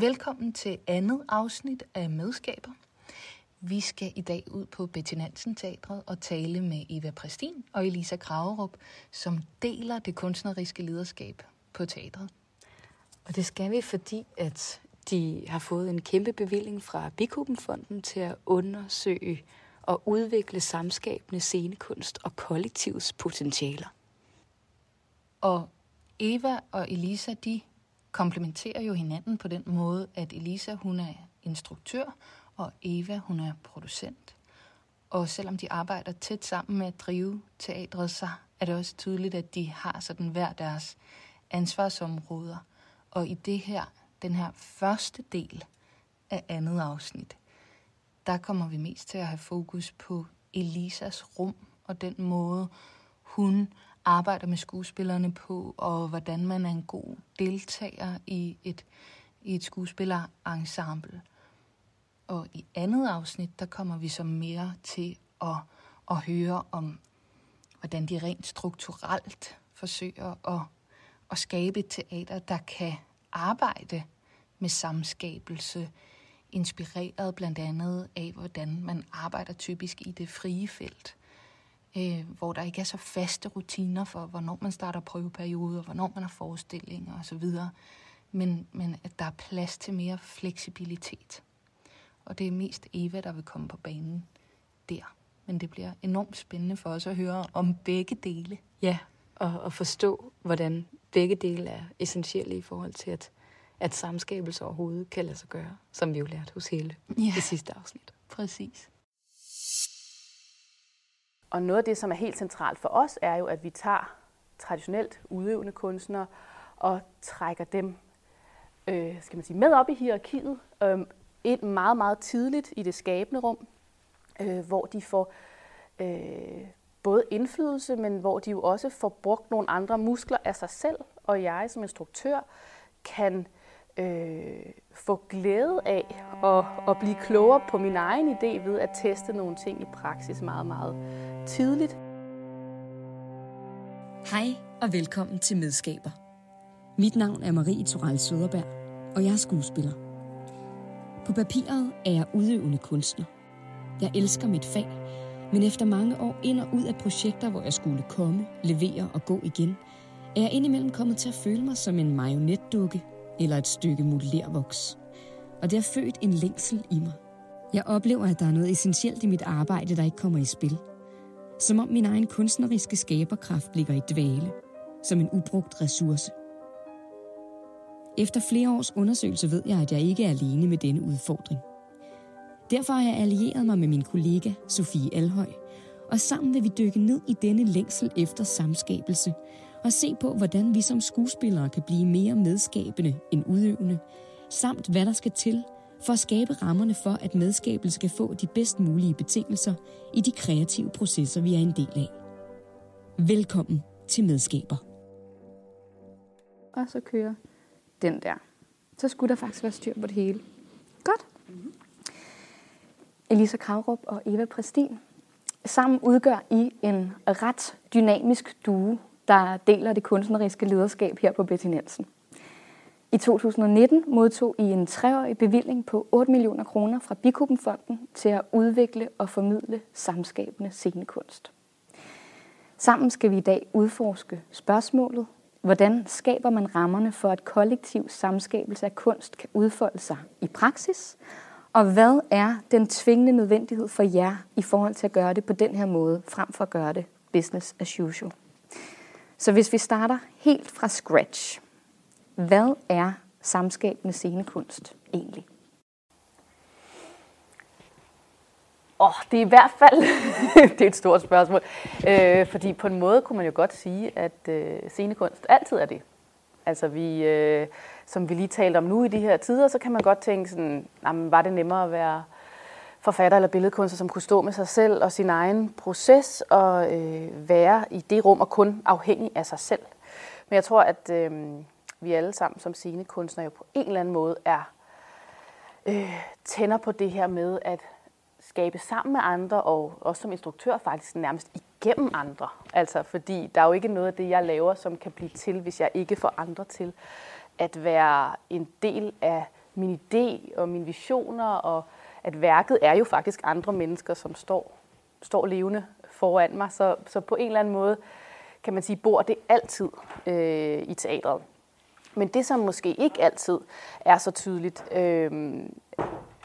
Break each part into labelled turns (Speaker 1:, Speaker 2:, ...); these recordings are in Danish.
Speaker 1: Velkommen til andet afsnit af Medskaber. Vi skal i dag ud på Betty Nansen Teatret og tale med Eva Præstin og Elisa Kragerup, som deler det kunstneriske lederskab på teatret.
Speaker 2: Og det skal vi, fordi at de har fået en kæmpe bevilling fra Bikubenfonden til at undersøge og udvikle samskabende scenekunst og kollektivets potentialer.
Speaker 1: Og Eva og Elisa, de komplementerer jo hinanden på den måde, at Elisa hun er instruktør, og Eva hun er producent. Og selvom de arbejder tæt sammen med at drive teatret, så er det også tydeligt, at de har sådan hver deres ansvarsområder. Og i det her, den her første del af andet afsnit, der kommer vi mest til at have fokus på Elisas rum og den måde, hun arbejder med skuespillerne på, og hvordan man er en god deltager i et, i et skuespillerensemble. Og i andet afsnit, der kommer vi så mere til at, at høre om, hvordan de rent strukturelt forsøger at, at skabe et teater, der kan arbejde med samskabelse, inspireret blandt andet af, hvordan man arbejder typisk i det frie felt øh, hvor der ikke er så faste rutiner for, hvornår man starter prøveperioder, hvornår man har forestillinger osv., men, men at der er plads til mere fleksibilitet. Og det er mest Eva, der vil komme på banen der. Men det bliver enormt spændende for os at høre om begge dele.
Speaker 2: Ja, og at forstå, hvordan begge dele er essentielle i forhold til, at, at samskabelse overhovedet kan lade sig gøre, som vi jo lærte hos hele ja. i sidste afsnit.
Speaker 1: Præcis.
Speaker 3: Og noget af det, som er helt centralt for os, er jo, at vi tager traditionelt udøvende kunstnere og trækker dem øh, skal man sige, med op i hierarkiet, øh, ind meget, meget tidligt i det skabende rum, øh, hvor de får øh, både indflydelse, men hvor de jo også får brugt nogle andre muskler af sig selv, og jeg som instruktør kan øh, øh, få glæde af at, at blive klogere på min egen idé ved at teste nogle ting i praksis meget, meget tidligt.
Speaker 4: Hej og velkommen til Medskaber. Mit navn er Marie Toral Søderberg, og jeg er skuespiller. På papiret er jeg udøvende kunstner. Jeg elsker mit fag, men efter mange år ind og ud af projekter, hvor jeg skulle komme, levere og gå igen, er jeg indimellem kommet til at føle mig som en marionetdukke eller et stykke modellervoks. Og det har født en længsel i mig. Jeg oplever, at der er noget essentielt i mit arbejde, der ikke kommer i spil. Som om min egen kunstneriske skaberkraft ligger i dvale. Som en ubrugt ressource. Efter flere års undersøgelse ved jeg, at jeg ikke er alene med denne udfordring. Derfor har jeg allieret mig med min kollega Sofie Alhøj, og sammen vil vi dykke ned i denne længsel efter samskabelse og se på, hvordan vi som skuespillere kan blive mere medskabende end udøvende, samt hvad der skal til for at skabe rammerne for, at medskabelse skal få de bedst mulige betingelser i de kreative processer, vi er en del af. Velkommen til Medskaber.
Speaker 2: Og så kører den der. Så skulle der faktisk være styr på det hele. Godt. Mm-hmm. Elisa Kravrup og Eva Præstin. Sammen udgør I en ret dynamisk duo, der deler det kunstneriske lederskab her på Betty Nielsen. I 2019 modtog I en treårig bevilling på 8 millioner kroner fra Bikubenfonden til at udvikle og formidle samskabende scenekunst. Sammen skal vi i dag udforske spørgsmålet, hvordan skaber man rammerne for, at kollektiv samskabelse af kunst kan udfolde sig i praksis, og hvad er den tvingende nødvendighed for jer i forhold til at gøre det på den her måde, frem for at gøre det business as usual? Så hvis vi starter helt fra scratch, hvad er samskabende scenekunst egentlig?
Speaker 3: Åh, oh, det er i hvert fald det er et stort spørgsmål. Øh, fordi på en måde kunne man jo godt sige, at øh, scenekunst altid er det. Altså vi, øh, som vi lige talte om nu i de her tider, så kan man godt tænke sådan, jamen, var det nemmere at være forfatter eller billedkunstner, som kunne stå med sig selv og sin egen proces og øh, være i det rum og kun afhængig af sig selv. Men jeg tror, at øh, vi alle sammen som scenekunstnere jo på en eller anden måde er øh, tænder på det her med at skabe sammen med andre, og også som instruktør faktisk nærmest igennem andre. Altså, fordi der er jo ikke noget af det, jeg laver, som kan blive til, hvis jeg ikke får andre til at være en del af min idé og mine visioner, og at værket er jo faktisk andre mennesker, som står, står levende foran mig. Så, så på en eller anden måde, kan man sige, bor det altid øh, i teatret. Men det, som måske ikke altid er så tydeligt, øh,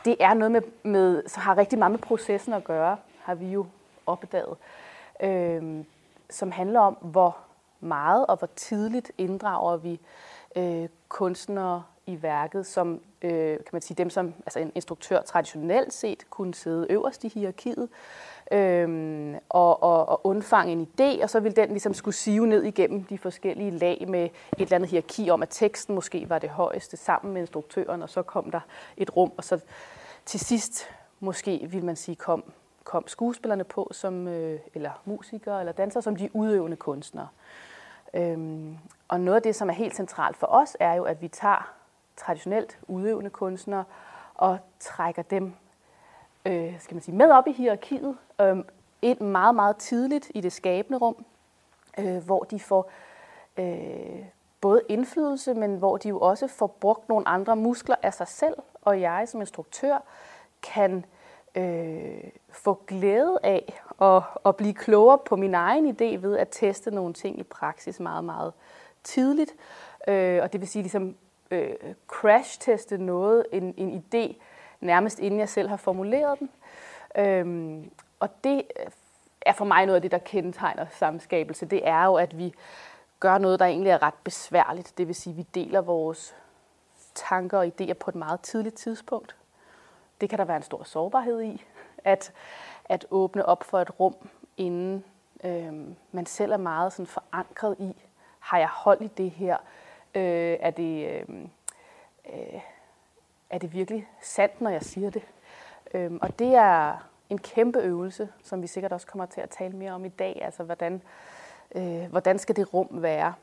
Speaker 3: det er noget med, med, så har rigtig meget med processen at gøre, har vi jo opdaget, øh, som handler om, hvor meget og hvor tidligt inddrager vi øh, kunstnere i værket, som øh, kan man sige, dem som altså en instruktør traditionelt set kunne sidde øverst i hierarkiet øh, og, og, og undfange en idé, og så ville den ligesom skulle sive ned igennem de forskellige lag med et eller andet hierarki om, at teksten måske var det højeste sammen med instruktøren, og så kom der et rum, og så til sidst måske, vil man sige, kom, kom skuespillerne på, som, øh, eller musikere eller dansere, som de udøvende kunstnere. Øhm, og noget af det, som er helt centralt for os, er jo, at vi tager traditionelt udøvende kunstnere og trækker dem øh, skal man sige, med op i hierarkiet, øh, ind meget, meget tidligt i det skabende rum, øh, hvor de får øh, både indflydelse, men hvor de jo også får brugt nogle andre muskler af sig selv, og jeg som instruktør kan øh, få glæde af at, at blive klogere på min egen idé ved at teste nogle ting i praksis meget, meget tidligt. Øh, og det vil sige ligesom øh, crash-teste noget, en, en idé, nærmest inden jeg selv har formuleret den. Øhm, og det er for mig noget af det, der kendetegner samskabelse. Det er jo, at vi gør noget, der egentlig er ret besværligt. Det vil sige, at vi deler vores tanker og idéer på et meget tidligt tidspunkt. Det kan der være en stor sårbarhed i, at, at åbne op for et rum, inden øhm, man selv er meget sådan forankret i, har jeg hold i det her? Øh, er det... Øh, øh, er det virkelig sandt, når jeg siger det? Øh, og det er en kæmpe øvelse, som vi sikkert også kommer til at tale mere om i dag. Altså, hvordan, øh, hvordan skal det rum være,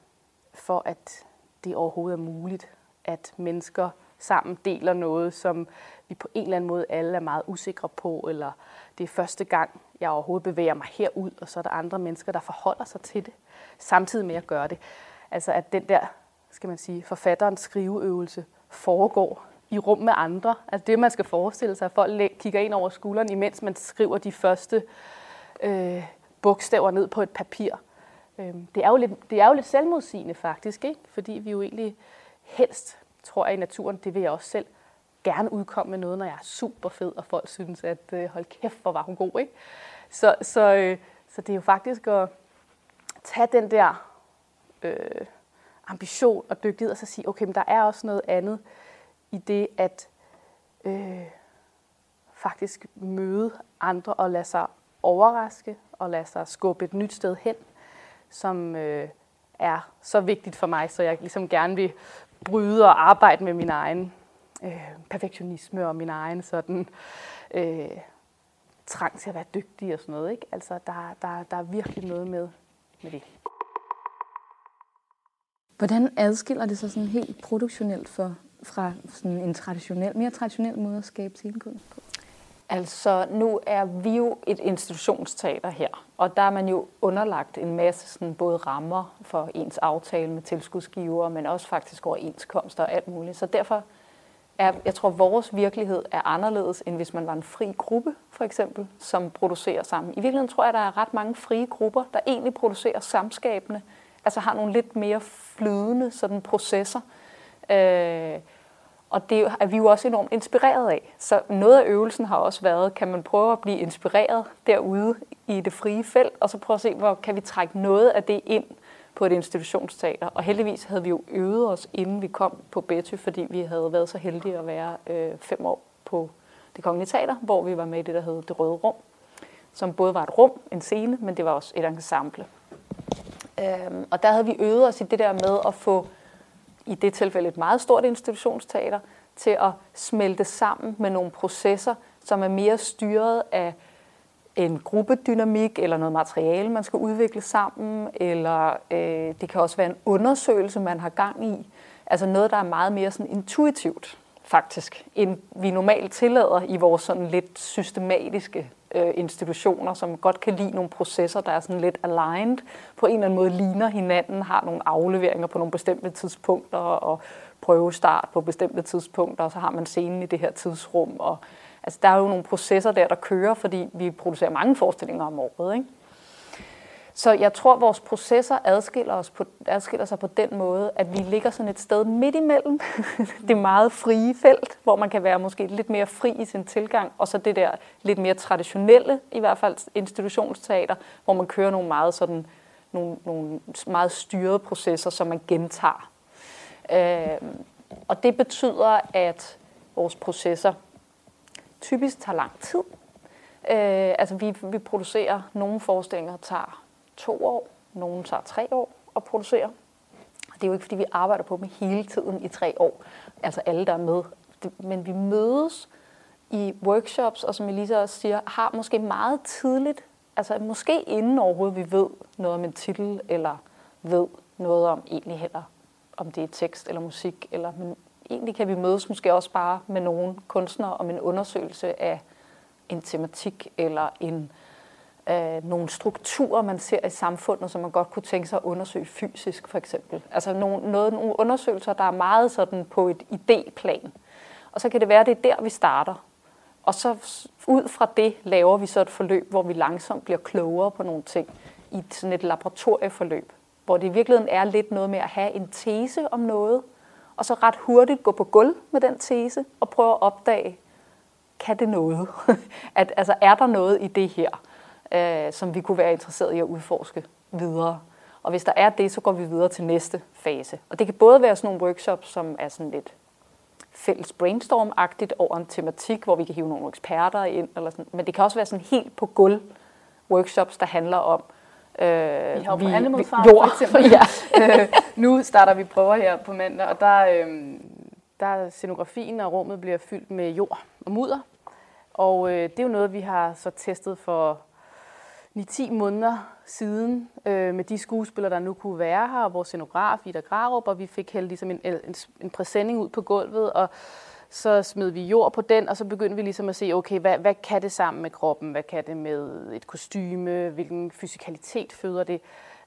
Speaker 3: for at det overhovedet er muligt, at mennesker sammen deler noget, som vi på en eller anden måde alle er meget usikre på, eller det er første gang, jeg overhovedet bevæger mig herud, og så er der andre mennesker, der forholder sig til det, samtidig med at gøre det. Altså at den der, skal man sige, forfatterens skriveøvelse foregår i rum med andre. Altså det, man skal forestille sig, at folk kigger ind over skulderen, imens man skriver de første øh, bogstaver ned på et papir. Øh, det, er jo lidt, det er jo lidt selvmodsigende faktisk, ikke? fordi vi jo egentlig helst, tror jeg i naturen, det vil jeg også selv, gerne udkomme med noget, når jeg er super fed, og folk synes, at øh, hold kæft, hvor var hun god. Ikke? Så, så, øh, så det er jo faktisk at tage den der øh, ambition og dygtighed, og så sige, okay, men der er også noget andet i det at øh, faktisk møde andre og lade sig overraske og lade sig skubbe et nyt sted hen, som øh, er så vigtigt for mig, så jeg ligesom gerne vil bryde og arbejde med min egen øh, perfektionisme og min egen sådan øh, trang til at være dygtig og sådan noget. Ikke? Altså, der, der, der er virkelig noget med, med det.
Speaker 2: Hvordan adskiller det sig sådan helt produktionelt for fra sådan en traditionel, mere traditionel måde at skabe scenekunst på?
Speaker 5: Altså, nu er vi jo et institutionsteater her, og der er man jo underlagt en masse sådan, både rammer for ens aftale med tilskudsgiver, men også faktisk overenskomster og alt muligt. Så derfor er, jeg tror, vores virkelighed er anderledes, end hvis man var en fri gruppe, for eksempel, som producerer sammen. I virkeligheden tror jeg, der er ret mange frie grupper, der egentlig producerer samskabende, altså har nogle lidt mere flydende sådan, processer. Øh, og det er vi jo også enormt inspireret af. Så noget af øvelsen har også været, kan man prøve at blive inspireret derude i det frie felt, og så prøve at se, hvor kan vi trække noget af det ind på et institutionsteater. Og heldigvis havde vi jo øvet os, inden vi kom på Betty, fordi vi havde været så heldige at være øh, fem år på det Kongelige Teater, hvor vi var med i det, der hed Det Røde Rum, som både var et rum, en scene, men det var også et ensemble. Øhm, og der havde vi øvet os i det der med at få i det tilfælde et meget stort institutionsteater, til at smelte sammen med nogle processer, som er mere styret af en gruppedynamik eller noget materiale, man skal udvikle sammen, eller øh, det kan også være en undersøgelse, man har gang i. Altså noget, der er meget mere sådan intuitivt, faktisk, end vi normalt tillader i vores sådan lidt systematiske øh, institutioner, som godt kan lide nogle processer, der er sådan lidt aligned, på en eller anden måde ligner hinanden, har nogle afleveringer på nogle bestemte tidspunkter, og prøvestart på bestemte tidspunkter, og så har man scenen i det her tidsrum. Og, altså, der er jo nogle processer der, der kører, fordi vi producerer mange forestillinger om året. Ikke? Så jeg tror, at vores processer adskiller, os på, adskiller sig på den måde, at vi ligger sådan et sted midt imellem det meget frie felt, hvor man kan være måske lidt mere fri i sin tilgang, og så det der lidt mere traditionelle, i hvert fald institutionsteater, hvor man kører nogle meget, sådan, nogle, nogle meget styrede processer, som man gentager. Øh, og det betyder, at vores processer typisk tager lang tid. Øh, altså vi, vi producerer nogle forestillinger, tager to år, nogen tager tre år at producere. Det er jo ikke, fordi vi arbejder på dem hele tiden i tre år, altså alle, der er med. Men vi mødes i workshops, og som Elisa også siger, har måske meget tidligt, altså måske inden overhovedet vi ved noget om en titel, eller ved noget om egentlig heller, om det er tekst eller musik, eller men egentlig kan vi mødes måske også bare med nogle kunstnere om en undersøgelse af en tematik eller en øh, nogle strukturer, man ser i samfundet, som man godt kunne tænke sig at undersøge fysisk, for eksempel. Altså nogle, noget, nogle undersøgelser, der er meget sådan på et idéplan. Og så kan det være, at det er der, vi starter. Og så ud fra det laver vi så et forløb, hvor vi langsomt bliver klogere på nogle ting i sådan et laboratorieforløb, hvor det i virkeligheden er lidt noget med at have en tese om noget, og så ret hurtigt gå på gulv med den tese og prøve at opdage, kan det noget? at, altså, er der noget i det her? Øh, som vi kunne være interesseret i at udforske videre. Og hvis der er det, så går vi videre til næste fase. Og det kan både være sådan nogle workshops, som er sådan lidt fælles brainstorm-agtigt over en tematik, hvor vi kan hive nogle eksperter ind, eller sådan. men det kan også være sådan helt på gulv workshops, der handler om
Speaker 3: øh, vi har vi, på alle jord. For eksempel. ja. øh, nu starter vi prøver her på mandag, og der, øh, der er scenografien og rummet bliver fyldt med jord og mudder. Og øh, det er jo noget, vi har så testet for 9-10 måneder siden øh, med de skuespillere, der nu kunne være her, og vores scenograf Ida Grarup, og vi fik hældt ligesom en, en, en præsending ud på gulvet, og så smed vi jord på den, og så begyndte vi ligesom at se, okay, hvad, hvad kan det sammen med kroppen? Hvad kan det med et kostyme? Hvilken fysikalitet føder det?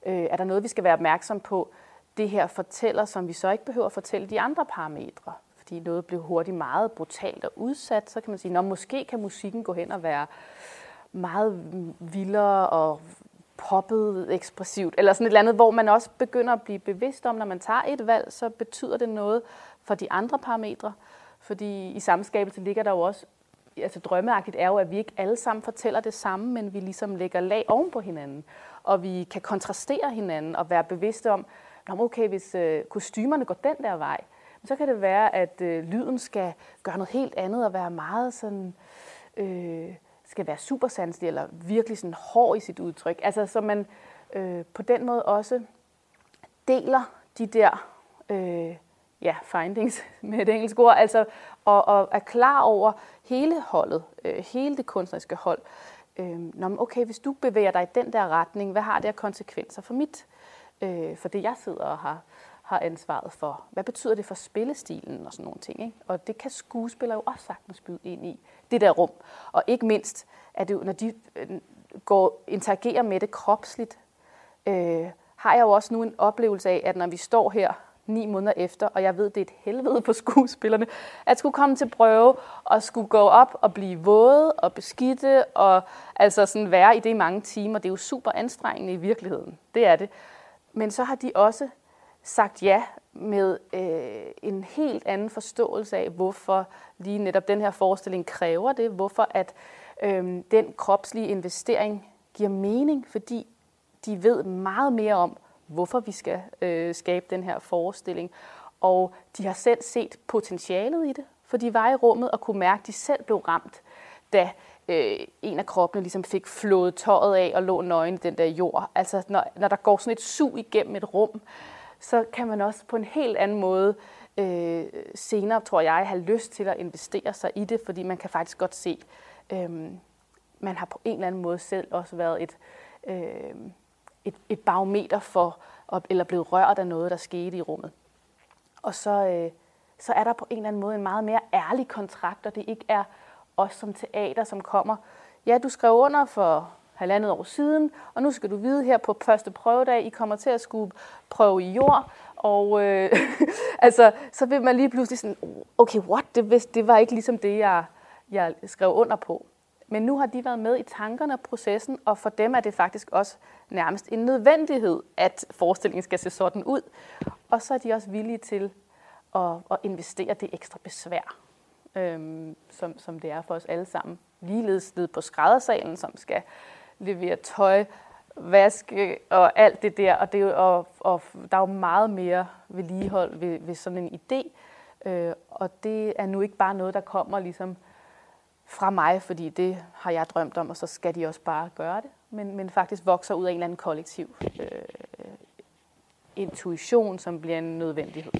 Speaker 3: Øh, er der noget, vi skal være opmærksom på? Det her fortæller, som vi så ikke behøver at fortælle de andre parametre. Fordi noget blev hurtigt meget brutalt og udsat, så kan man sige, at måske kan musikken gå hen og være meget vildere og poppet ekspressivt, eller sådan et eller andet, hvor man også begynder at blive bevidst om, når man tager et valg, så betyder det noget for de andre parametre. Fordi i samskabelse ligger der jo også, altså drømmeagtigt er jo, at vi ikke alle sammen fortæller det samme, men vi ligesom lægger lag oven på hinanden. Og vi kan kontrastere hinanden og være bevidste om, okay, hvis øh, kostymerne går den der vej, så kan det være, at øh, lyden skal gøre noget helt andet og være meget sådan... Øh, skal være super sanselig eller virkelig sådan hård i sit udtryk. Altså så man øh, på den måde også deler de der øh, ja, findings med et engelsk ord, altså og, og er klar over hele holdet, øh, hele det kunstneriske hold. Øh, når, okay, hvis du bevæger dig i den der retning, hvad har det af konsekvenser for mit, øh, for det jeg sidder og har, har ansvaret for? Hvad betyder det for spillestilen og sådan nogle ting? Ikke? Og det kan skuespillere jo også sagtens byde ind i det der rum. Og ikke mindst, at det, når de øh, går interagerer med det kropsligt, øh, har jeg jo også nu en oplevelse af, at når vi står her ni måneder efter, og jeg ved, det er et helvede for skuespillerne, at skulle komme til prøve og skulle gå op og blive våde og beskidte, og altså sådan være i det i mange timer. Det er jo super anstrengende i virkeligheden. Det er det. Men så har de også sagt ja med øh, en helt anden forståelse af, hvorfor lige netop den her forestilling kræver det, hvorfor at øh, den kropslige investering giver mening, fordi de ved meget mere om, hvorfor vi skal øh, skabe den her forestilling. Og de har selv set potentialet i det, for de var i rummet og kunne mærke, at de selv blev ramt, da øh, en af kroppene ligesom fik flået tøjet af og lå nøgen i den der jord. Altså når, når der går sådan et sug igennem et rum, så kan man også på en helt anden måde øh, senere, tror jeg, have lyst til at investere sig i det, fordi man kan faktisk godt se, øh, man har på en eller anden måde selv også været et, øh, et, et barometer for, eller blevet rørt af noget, der skete i rummet. Og så, øh, så er der på en eller anden måde en meget mere ærlig kontrakt, og det ikke er os som teater, som kommer ja, du skrev under for halvandet år siden, og nu skal du vide her på første prøvedag, I kommer til at skulle prøve i jord, og øh, altså, så vil man lige pludselig sådan, okay, what, det, det var ikke ligesom det, jeg, jeg skrev under på. Men nu har de været med i tankerne og processen, og for dem er det faktisk også nærmest en nødvendighed, at forestillingen skal se sådan ud. Og så er de også villige til at, at investere det ekstra besvær, øhm, som, som det er for os alle sammen. Ligeledes ned på skræddersalen, som skal levere tøj, vaske og alt det der. Og, det er jo, og, og der er jo meget mere vedligehold ved, ved sådan en idé. Øh, og det er nu ikke bare noget, der kommer ligesom fra mig, fordi det har jeg drømt om, og så skal de også bare gøre det. Men, men faktisk vokser ud af en eller anden kollektiv øh, intuition, som bliver en nødvendighed.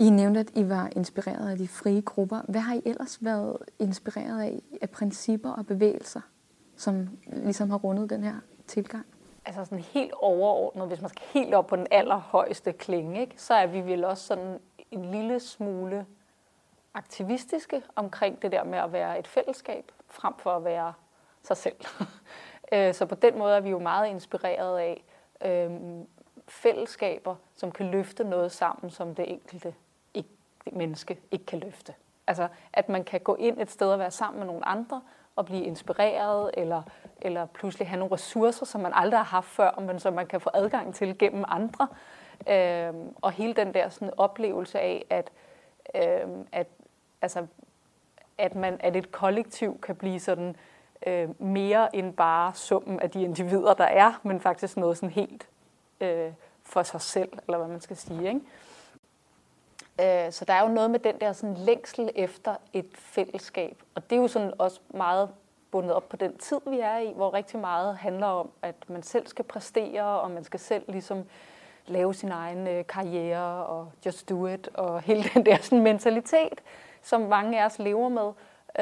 Speaker 2: I nævnte, at I var inspireret af de frie grupper. Hvad har I ellers været inspireret af af principper og bevægelser, som ligesom har rundet den her tilgang?
Speaker 5: Altså sådan helt overordnet, hvis man skal helt op på den allerhøjeste klinge, ikke, så er vi vel også sådan en lille smule aktivistiske omkring det der med at være et fællesskab, frem for at være sig selv. Øh, så på den måde er vi jo meget inspireret af øh, fællesskaber, som kan løfte noget sammen, som det enkelte ikke, det menneske ikke kan løfte. Altså, at man kan gå ind et sted og være sammen med nogle andre, og blive inspireret, eller, eller pludselig have nogle ressourcer, som man aldrig har haft før, men som man kan få adgang til gennem andre. Øh, og hele den der sådan, oplevelse af, at, øh, at, altså, at, man, at et kollektiv kan blive sådan øh, mere end bare summen af de individer, der er, men faktisk noget sådan helt øh, for sig selv, eller hvad man skal sige. Ikke? Øh, så der er jo noget med den der sådan længsel efter et fællesskab. Og det er jo sådan også meget bundet op på den tid, vi er i, hvor rigtig meget handler om, at man selv skal præstere, og man skal selv ligesom lave sin egen øh, karriere, og just do it, og hele den der sådan mentalitet, som mange af os lever med,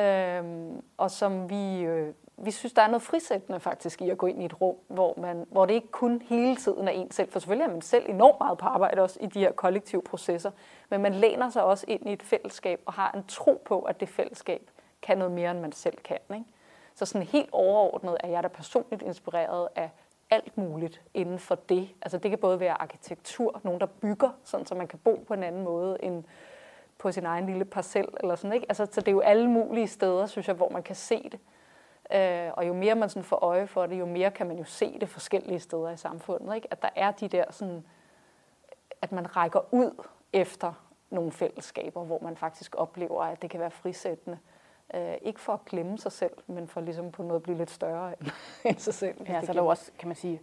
Speaker 5: øh, og som vi øh, vi synes, der er noget frisættende faktisk i at gå ind i et rum, hvor, man, hvor det ikke kun hele tiden er en selv. For selvfølgelig er man selv enormt meget på arbejde også i de her kollektive processer. Men man læner sig også ind i et fællesskab og har en tro på, at det fællesskab kan noget mere, end man selv kan. Ikke? Så sådan helt overordnet er jeg da personligt inspireret af alt muligt inden for det. Altså det kan både være arkitektur, nogen der bygger, sådan så man kan bo på en anden måde end på sin egen lille parcel eller sådan, ikke? Altså, så det er jo alle mulige steder, synes jeg, hvor man kan se det. Øh, og jo mere man sådan får øje for det, jo mere kan man jo se det forskellige steder i samfundet. Ikke? At der er de der sådan, at man rækker ud efter nogle fællesskaber, hvor man faktisk oplever, at det kan være frisættende. Øh, ikke for at glemme sig selv, men for ligesom på noget at blive lidt større end sig selv.
Speaker 3: Ja, så er der jo også, kan man sige,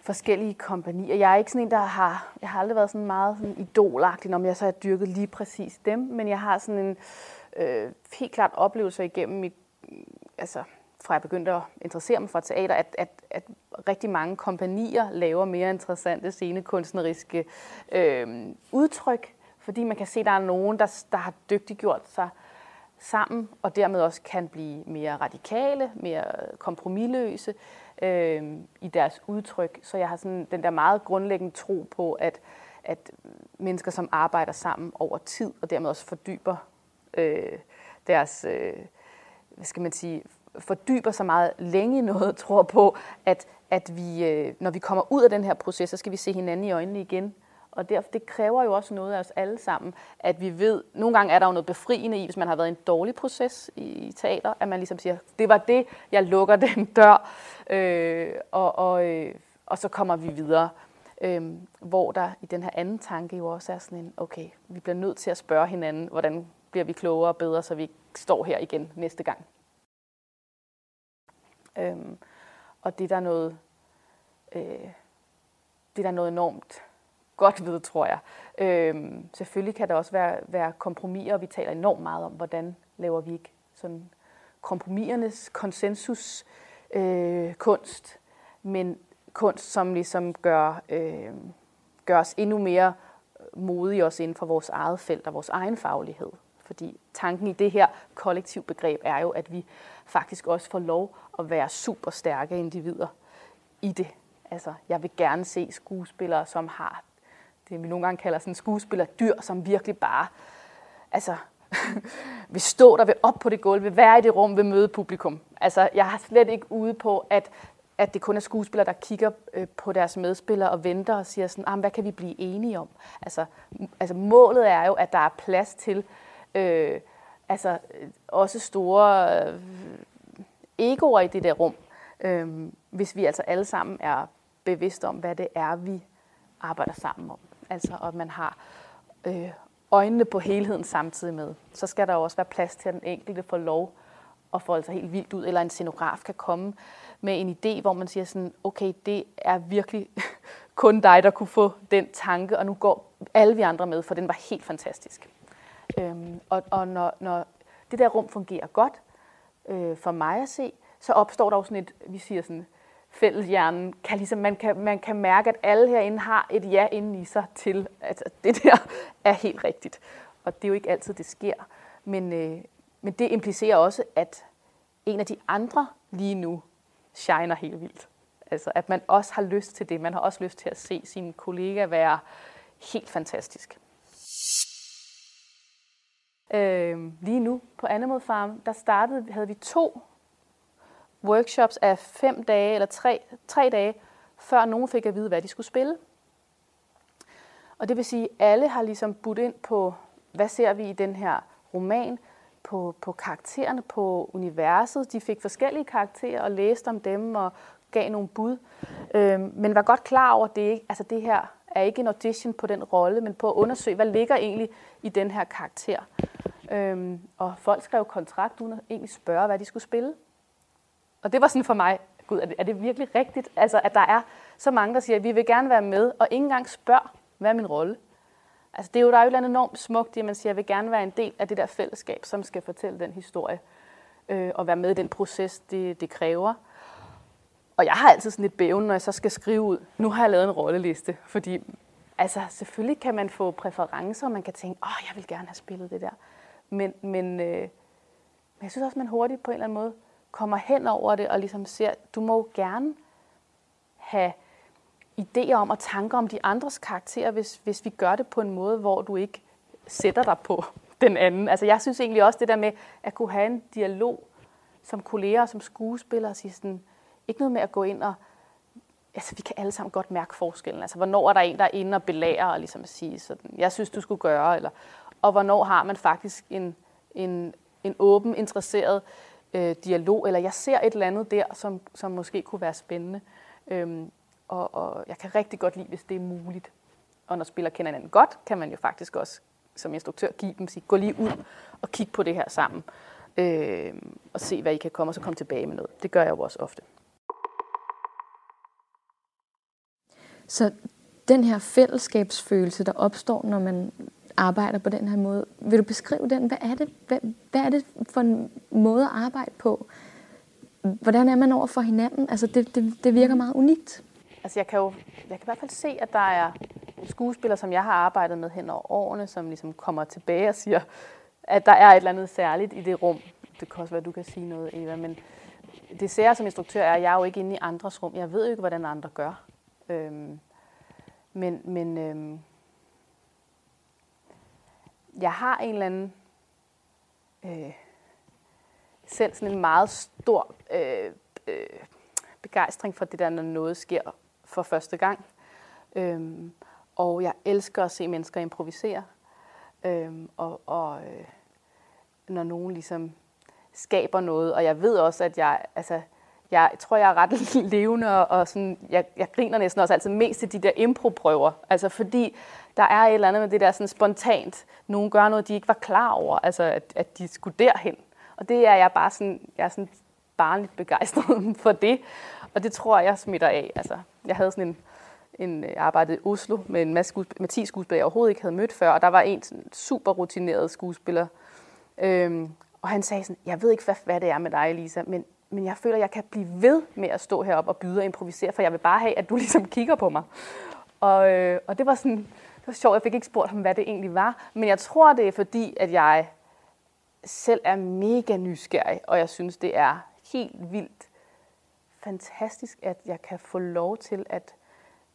Speaker 3: forskellige kompanier. Jeg er ikke sådan en, der har, jeg har aldrig været sådan meget sådan idolagtig, når jeg så har dyrket lige præcis dem, men jeg har sådan en øh, helt klart oplevelse igennem mit altså, fra jeg begyndte at interessere mig for teater, at, at, at rigtig mange kompanier laver mere interessante scenekunstneriske øh, udtryk, fordi man kan se, at der er nogen, der, der har dygtiggjort sig sammen, og dermed også kan blive mere radikale, mere kompromilløse øh, i deres udtryk. Så jeg har sådan den der meget grundlæggende tro på, at, at mennesker, som arbejder sammen over tid, og dermed også fordyber øh, deres... Øh, hvad skal man sige, fordyber sig meget længe i noget, tror på, at, at vi, øh, når vi kommer ud af den her proces, så skal vi se hinanden i øjnene igen. Og derfor, det kræver jo også noget af os alle sammen, at vi ved, nogle gange er der jo noget befriende i, hvis man har været i en dårlig proces i teater, at man ligesom siger, det var det, jeg lukker den dør, øh, og, og, øh, og så kommer vi videre. Øh, hvor der i den her anden tanke jo også er sådan en, okay, vi bliver nødt til at spørge hinanden, hvordan bliver vi klogere og bedre, så vi står her igen næste gang. Øhm, og det er der noget, øh, det er der noget enormt godt ved, tror jeg. Øhm, selvfølgelig kan der også være, være kompromiser, og vi taler enormt meget om, hvordan laver vi ikke sådan kompromisernes konsensus øh, kunst, men kunst, som ligesom gør, øh, gør os endnu mere modige også inden for vores eget felt og vores egen faglighed. Fordi tanken i det her kollektiv begreb er jo, at vi faktisk også får lov at være super stærke individer i det. Altså, jeg vil gerne se skuespillere, som har det, vi nogle gange kalder sådan skuespillerdyr, som virkelig bare altså, vil stå der, vil op på det gulv, vil være i det rum, vil møde publikum. Altså, jeg har slet ikke ude på, at, at det kun er skuespillere, der kigger øh, på deres medspillere og venter og siger sådan, ah, hvad kan vi blive enige om? Altså, altså målet er jo, at der er plads til øh, altså, øh, også store øh, egoer i det der rum, øh, hvis vi altså alle sammen er bevidste om, hvad det er, vi arbejder sammen om. Altså, og man har øh, øjnene på helheden samtidig med. Så skal der jo også være plads til, at den enkelte får lov at folde sig helt vildt ud, eller en scenograf kan komme med en idé, hvor man siger sådan, okay, det er virkelig kun dig, der kunne få den tanke, og nu går alle vi andre med, for den var helt fantastisk. Øhm, og og når, når det der rum fungerer godt, øh, for mig at se, så opstår der jo sådan et, vi siger sådan, fælleshjernen, kan ligesom, man, kan, man kan mærke, at alle herinde har et ja inden i sig til, at det der er helt rigtigt. Og det er jo ikke altid, det sker. Men, øh, men det implicerer også, at en af de andre lige nu shiner helt vildt. Altså, at man også har lyst til det. Man har også lyst til at se sine kollegaer være helt fantastisk. Øh, lige nu på Animal Farm, der startede, havde vi to workshops af fem dage eller tre, tre dage, før nogen fik at vide, hvad de skulle spille. Og det vil sige, at alle har ligesom budt ind på, hvad ser vi i den her roman, på, på karaktererne, på universet. De fik forskellige karakterer og læste om dem og gav nogle bud. Øhm, men var godt klar over, at det, ikke, altså det her er ikke en audition på den rolle, men på at undersøge, hvad ligger egentlig i den her karakter. Øhm, og folk skrev kontrakt uden at egentlig spørge, hvad de skulle spille. Og det var sådan for mig, gud, er det, er det virkelig rigtigt? Altså, at der er så mange, der siger, at vi vil gerne være med, og ikke engang spørger, hvad er min rolle? Altså, det er jo, der er jo et enormt smukt i, at man siger, at jeg vil gerne være en del af det der fællesskab, som skal fortælle den historie, øh, og være med i den proces, det, det kræver. Og jeg har altid sådan lidt bæven, når jeg så skal skrive ud, nu har jeg lavet en rolleliste, fordi altså, selvfølgelig kan man få præferencer, og man kan tænke, åh, jeg vil gerne have spillet det der. Men, men, øh, men jeg synes også, man hurtigt på en eller anden måde kommer hen over det og ligesom ser, du må gerne have idéer om og tanker om de andres karakterer, hvis, hvis vi gør det på en måde, hvor du ikke sætter dig på den anden. Altså jeg synes egentlig også det der med at kunne have en dialog som kolleger og som skuespiller og sige sådan, ikke noget med at gå ind og altså vi kan alle sammen godt mærke forskellen. Altså hvornår er der en, der er inde og belærer og ligesom sige sådan, jeg synes du skulle gøre, eller, og hvornår har man faktisk en, en, en åben, interesseret øh, dialog, eller jeg ser et eller andet der, som, som måske kunne være spændende. Øhm, og, og jeg kan rigtig godt lide, hvis det er muligt. Og når spillere kender hinanden godt, kan man jo faktisk også som instruktør give dem, sige, gå lige ud og kig på det her sammen. Øh, og se, hvad I kan komme, og så komme tilbage med noget. Det gør jeg jo også ofte.
Speaker 2: Så den her fællesskabsfølelse, der opstår, når man arbejder på den her måde, vil du beskrive den? Hvad er det, hvad, hvad er det for en måde at arbejde på? Hvordan er man over for hinanden? Altså, det, det, det virker meget unikt.
Speaker 3: Altså jeg kan jo jeg kan i hvert fald se, at der er skuespillere, som jeg har arbejdet med hen over årene, som ligesom kommer tilbage og siger, at der er et eller andet særligt i det rum. Det kan også være, at du kan sige noget, Eva, men det ser som instruktør er, at jeg er jo ikke inde i andres rum. Jeg ved jo ikke, hvordan andre gør. Øhm, men men øhm, jeg har en eller anden øh, selv sådan en meget stor øh, øh, begejstring for det der, når noget sker for første gang. Øhm, og jeg elsker at se mennesker improvisere. Øhm, og og øh, når nogen ligesom skaber noget. Og jeg ved også, at jeg, altså, jeg tror, jeg er ret levende, og sådan, jeg, jeg griner næsten også altid mest til de der improprøver. Altså fordi der er et eller andet med det der sådan spontant. Nogen gør noget, de ikke var klar over, altså at, at de skulle derhen. Og det er jeg bare sådan, jeg er sådan barnligt begejstret for det. Og det tror jeg smitter af. Altså, jeg havde sådan en, en jeg arbejdede i Oslo med en masse skuespil- med 10 skuespillere, jeg overhovedet ikke havde mødt før, og der var en sådan, super rutineret skuespiller. Øhm, og han sagde sådan, jeg ved ikke, hvad, hvad det er med dig, Lisa, men, men jeg føler, at jeg kan blive ved med at stå heroppe og byde og improvisere, for jeg vil bare have, at du ligesom kigger på mig. Og, øh, og det var sådan, det var sjovt, jeg fik ikke spurgt ham, hvad det egentlig var, men jeg tror, det er fordi, at jeg selv er mega nysgerrig, og jeg synes, det er helt vildt fantastisk, at jeg kan få lov til at,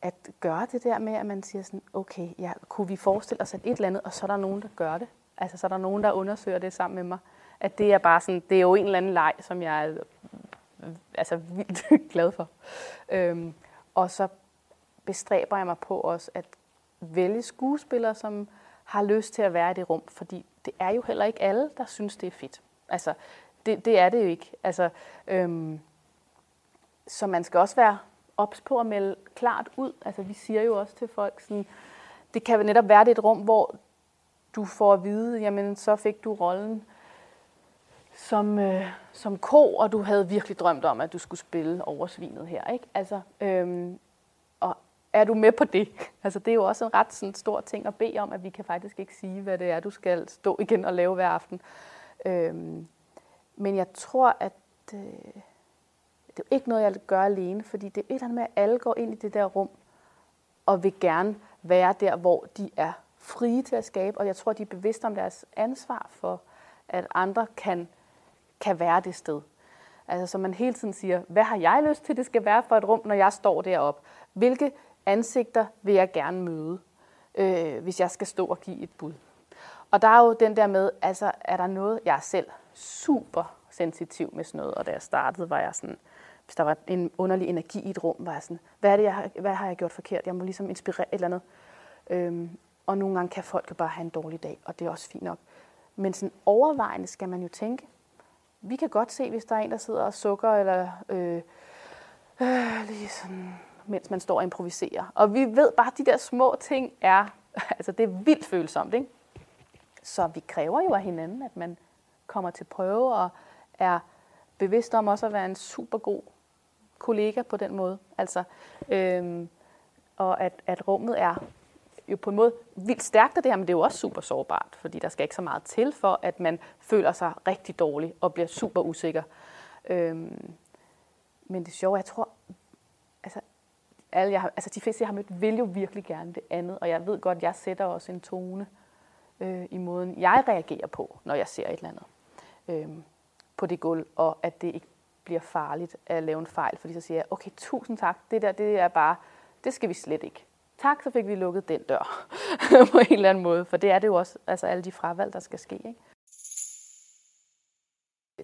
Speaker 3: at gøre det der med, at man siger sådan, okay, ja, kunne vi forestille os at et eller andet, og så er der nogen, der gør det. Altså, så er der nogen, der undersøger det sammen med mig. At det er bare sådan, det er jo en eller anden leg, som jeg altså, vildt glad for. Øhm, og så bestræber jeg mig på også at vælge skuespillere, som har lyst til at være i det rum, fordi det er jo heller ikke alle, der synes, det er fedt. Altså, det, det er det jo ikke. Altså, øhm, så man skal også være ops på at melde klart ud. Altså, vi siger jo også til folk, sådan, det kan netop være det et rum, hvor du får at vide, jamen så fik du rollen som, øh, som ko, og du havde virkelig drømt om, at du skulle spille over svinet her. Ikke? Altså, øhm, og er du med på det? Altså, det er jo også en ret sådan, stor ting at bede om, at vi kan faktisk ikke sige, hvad det er, du skal stå igen og lave hver aften. Øhm, men jeg tror, at øh, det er ikke noget, jeg gør alene, fordi det er et eller andet med, at alle går ind i det der rum og vil gerne være der, hvor de er frie til at skabe, og jeg tror, de er bevidste om deres ansvar for, at andre kan, kan være det sted. Altså, så man hele tiden siger, hvad har jeg lyst til, det skal være for et rum, når jeg står deroppe? Hvilke ansigter vil jeg gerne møde, øh, hvis jeg skal stå og give et bud? Og der er jo den der med, altså er der noget, jeg er selv super sensitiv med sådan noget, og da jeg startede, var jeg sådan, hvis der var en underlig energi i et rum, var jeg sådan, hvad, er det, jeg har, hvad har jeg gjort forkert? Jeg må ligesom inspirere et eller andet. Øhm, og nogle gange kan folk jo bare have en dårlig dag, og det er også fint nok. Men sådan overvejende skal man jo tænke, vi kan godt se, hvis der er en, der sidder og sukker, eller øh, øh, lige sådan, mens man står og improviserer. Og vi ved bare, at de der små ting er, altså det er vildt følsomt, ikke? Så vi kræver jo af hinanden, at man kommer til prøve og er bevidst om også at være en super god kollega på den måde. Altså, øhm, og at, at rummet er jo på en måde vildt stærkt af det her, men det er jo også super sårbart, fordi der skal ikke så meget til for, at man føler sig rigtig dårlig og bliver super usikker. Øhm, men det sjove, jeg tror, altså, alle jeg altså de fleste, jeg har mødt, vil jo virkelig gerne det andet, og jeg ved godt, jeg sætter også en tone øh, i måden, jeg reagerer på, når jeg ser et eller andet øh, på det gulv, og at det ikke bliver farligt at lave en fejl, fordi så siger jeg, okay, tusind tak, det der, det er bare, det skal vi slet ikke. Tak, så fik vi lukket den dør på en eller anden måde, for det er det jo også, altså alle de fravalg, der skal ske. Ikke?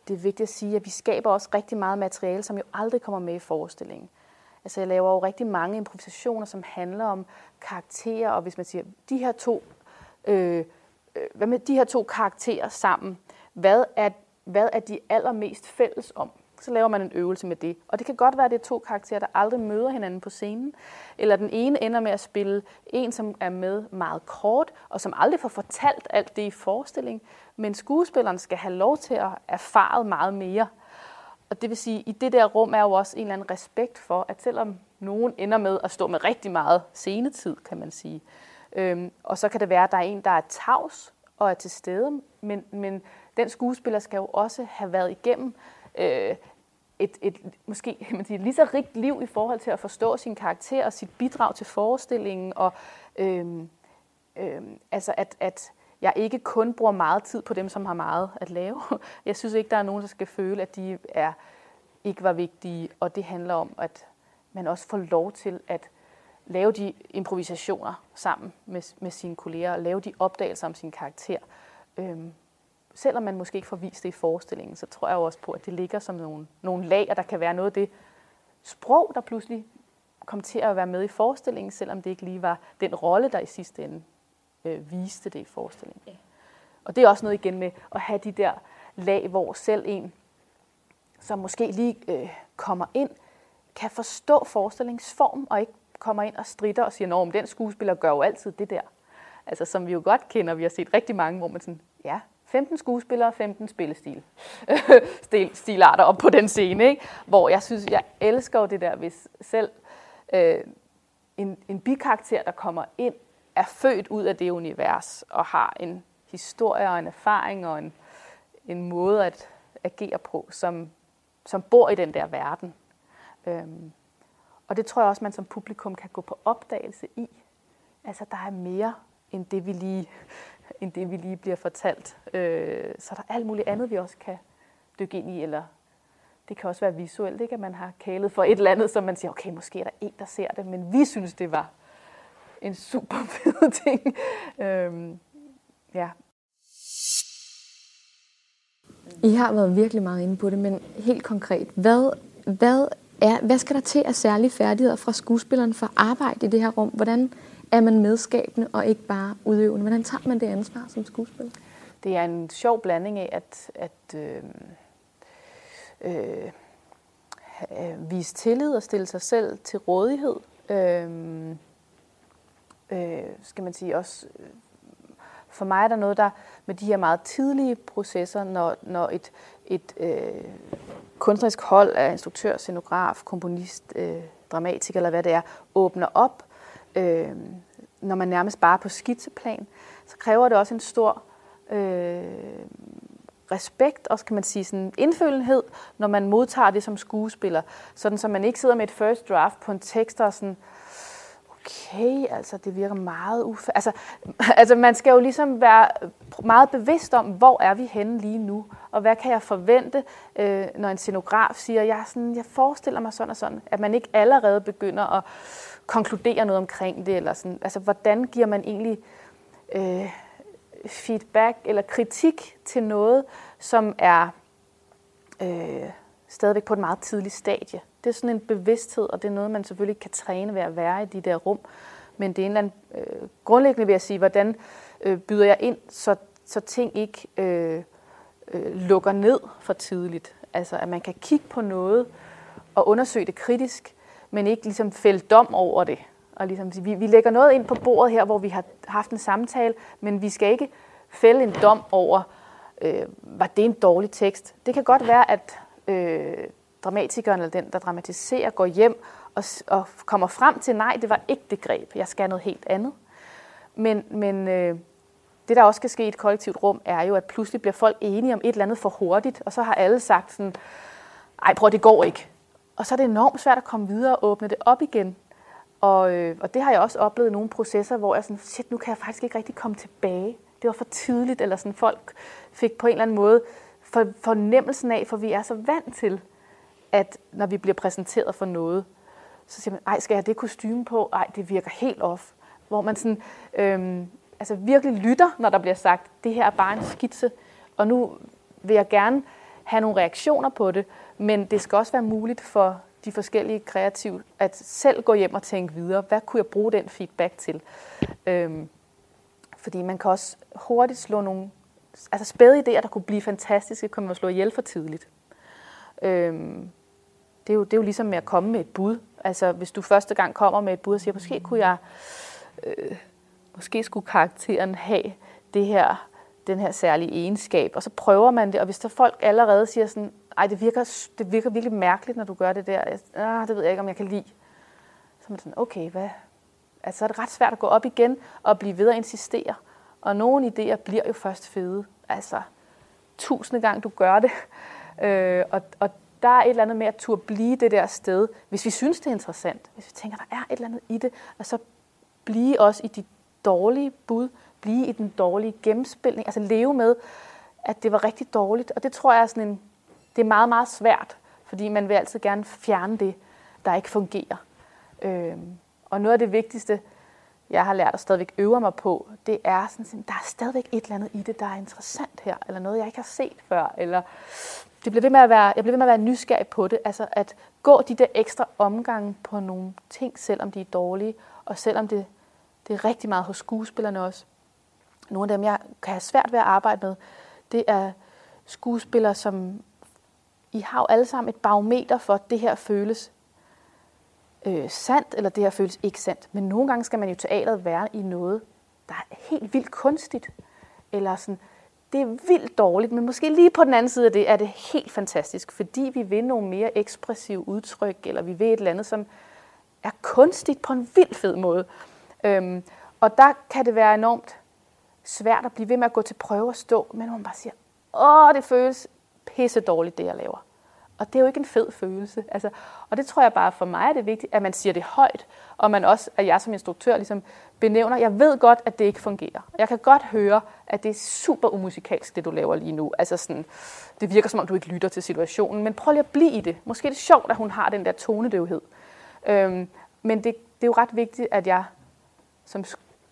Speaker 3: Det er vigtigt at sige, at vi skaber også rigtig meget materiale, som jo aldrig kommer med i forestillingen. Altså jeg laver jo rigtig mange improvisationer, som handler om karakterer, og hvis man siger, de her to, øh, øh hvad med de her to karakterer sammen, hvad er, hvad er de allermest fælles om? Så laver man en øvelse med det. Og det kan godt være, at det er to karakterer, der aldrig møder hinanden på scenen. Eller den ene ender med at spille en, som er med meget kort, og som aldrig får fortalt alt det i forestilling. Men skuespilleren skal have lov til at erfare meget mere. Og det vil sige, at i det der rum er jo også en eller anden respekt for, at selvom nogen ender med at stå med rigtig meget scenetid, kan man sige, øhm, og så kan det være, at der er en, der er tavs og er til stede, men, men den skuespiller skal jo også have været igennem øh, et, et måske man siger, lige så rigt liv i forhold til at forstå sin karakter og sit bidrag til forestillingen, og øh, øh, altså at, at jeg ikke kun bruger meget tid på dem, som har meget at lave. Jeg synes ikke, der er nogen, der skal føle, at de er ikke var vigtige, og det handler om, at man også får lov til at lave de improvisationer sammen med, med sine kolleger, og lave de opdagelser om sin karakter. Øhm, selvom man måske ikke får vist det i forestillingen, så tror jeg jo også på, at det ligger som nogle, nogle lag, og der kan være noget af det sprog, der pludselig kom til at være med i forestillingen, selvom det ikke lige var den rolle, der i sidste ende øh, viste det i forestillingen. Ja. Og det er også noget igen med at have de der lag, hvor selv en, som måske lige øh, kommer ind, kan forstå forestillingsform, og ikke kommer ind og strider og siger, at den skuespiller gør jo altid det der. Altså som vi jo godt kender, vi har set rigtig mange, hvor man sådan, ja, 15 skuespillere, 15 spillestil. Stil, stilarter op på den scene, ikke? Hvor jeg synes, jeg elsker jo det der, hvis selv øh, en, en bikarakter, der kommer ind, er født ud af det univers, og har en historie og en erfaring og en, en måde at agere på, som, som bor i den der verden. Øhm, og det tror jeg også, man som publikum kan gå på opdagelse i. Altså, der er mere end det, vi lige end det, vi lige bliver fortalt. Øh, så der er alt muligt andet, vi også kan dykke ind i, eller det kan også være visuelt, ikke? at man har kælet for et eller andet, som man siger, okay, måske er der en, der ser det, men vi synes, det var en super fed ting. øhm, ja.
Speaker 2: I har været virkelig meget inde på det, men helt konkret, hvad, hvad, er, hvad skal der til af særlige færdigheder fra skuespilleren for at arbejde i det her rum? Hvordan er man medskabende og ikke bare udøvende? Hvordan tager man det ansvar som skuespiller?
Speaker 3: Det er en sjov blanding af at, at øh, øh, øh, vise tillid og stille sig selv til rådighed. Øh, øh, skal man sige også for mig er der noget, der med de her meget tidlige processer, når, når et, et øh, kunstnerisk hold af instruktør, scenograf, komponist, øh, dramatiker eller hvad det er, åbner op, øh, når man nærmest bare er på skitseplan, så kræver det også en stor øh, respekt, og kan man sige sådan indfølenhed, når man modtager det som skuespiller. Sådan, så man ikke sidder med et first draft på en tekst og sådan, okay, altså det virker meget ufærdigt. Altså, altså man skal jo ligesom være meget bevidst om, hvor er vi henne lige nu, og hvad kan jeg forvente, øh, når en scenograf siger, jeg, sådan, jeg forestiller mig sådan og sådan, at man ikke allerede begynder at konkludere noget omkring det, eller sådan, altså hvordan giver man egentlig øh, feedback eller kritik til noget, som er øh, stadigvæk på et meget tidligt stadie. Det er sådan en bevidsthed, og det er noget, man selvfølgelig kan træne ved at være i de der rum. Men det er en eller anden, øh, grundlæggende ved at sige, hvordan øh, byder jeg ind, så, så ting ikke øh, øh, lukker ned for tidligt. Altså at man kan kigge på noget og undersøge det kritisk, men ikke ligesom fælde dom over det. Og ligesom sige, vi, vi lægger noget ind på bordet her, hvor vi har haft en samtale, men vi skal ikke fælde en dom over, øh, var det en dårlig tekst. Det kan godt være, at øh, dramatikeren eller den, der dramatiserer, går hjem og, og kommer frem til, nej, det var ikke det greb, jeg skal noget helt andet. Men, men øh, det, der også kan ske i et kollektivt rum, er jo, at pludselig bliver folk enige om et eller andet for hurtigt, og så har alle sagt sådan, ej, prøv, det går ikke. Og så er det enormt svært at komme videre og åbne det op igen. Og, øh, og det har jeg også oplevet i nogle processer, hvor jeg sådan, shit, nu kan jeg faktisk ikke rigtig komme tilbage. Det var for tidligt, eller sådan folk fik på en eller anden måde for, fornemmelsen af, for vi er så vant til, at når vi bliver præsenteret for noget, så siger man, ej, skal jeg have det kostume på? Ej, det virker helt off. Hvor man sådan, øhm, altså virkelig lytter, når der bliver sagt, det her er bare en skitse, og nu vil jeg gerne have nogle reaktioner på det, men det skal også være muligt for de forskellige kreative at selv gå hjem og tænke videre, hvad kunne jeg bruge den feedback til? Øhm, fordi man kan også hurtigt slå nogle altså spæde idéer, der kunne blive fantastiske, kan man slå ihjel for tidligt. Øhm, det, er jo, det er jo ligesom med at komme med et bud. Altså hvis du første gang kommer med et bud og siger, måske kunne jeg, øh, måske skulle karakteren have det her, den her særlige egenskab, og så prøver man det, og hvis der folk allerede siger sådan, ej, det virker, det virker virkelig mærkeligt, når du gør det der, ah, det ved jeg ikke, om jeg kan lide. Så man sådan, okay, hvad? Altså, så er det ret svært at gå op igen og blive ved at insistere. Og nogle idéer bliver jo først fede. Altså, tusinde gang du gør det. Øh, og, og der er et eller andet med at turde blive det der sted, hvis vi synes, det er interessant. Hvis vi tænker, der er et eller andet i det, og så blive også i de dårlige bud, blive i den dårlige gennemspilning, altså leve med, at det var rigtig dårligt. Og det tror jeg er sådan en, det er meget, meget svært, fordi man vil altid gerne fjerne det, der ikke fungerer. Øh, og noget af det vigtigste, jeg har lært at stadigvæk øve mig på, det er sådan, der er stadigvæk et eller andet i det, der er interessant her, eller noget, jeg ikke har set før, eller det bliver ved med at være, jeg bliver ved med at være nysgerrig på det, altså at gå de der ekstra omgange på nogle ting, selvom de er dårlige, og selvom det, det er rigtig meget hos skuespillerne også. Nogle af dem, jeg kan have svært ved at arbejde med, det er skuespillere, som i har jo alle sammen et barometer for, at det her føles øh, sandt, eller det her føles ikke sandt. Men nogle gange skal man jo teateret være i noget, der er helt vildt kunstigt. Eller sådan, det er vildt dårligt, men måske lige på den anden side af det er det helt fantastisk, fordi vi vil nogle mere ekspressive udtryk, eller vi vil et eller andet, som er kunstigt på en vild fed måde. Øhm, og der kan det være enormt svært at blive ved med at gå til prøve og stå, men man bare siger, åh, det føles pisse dårligt, det jeg laver. Og det er jo ikke en fed følelse. Altså, og det tror jeg bare for mig er det vigtigt, at man siger det højt, og man også, at jeg som instruktør ligesom benævner, jeg ved godt, at det ikke fungerer. Jeg kan godt høre, at det er super umusikalsk, det du laver lige nu. Altså sådan, det virker som om, du ikke lytter til situationen, men prøv lige at blive i det. Måske er det sjovt, at hun har den der tonedøvhed. Øhm, men det, det er jo ret vigtigt, at jeg som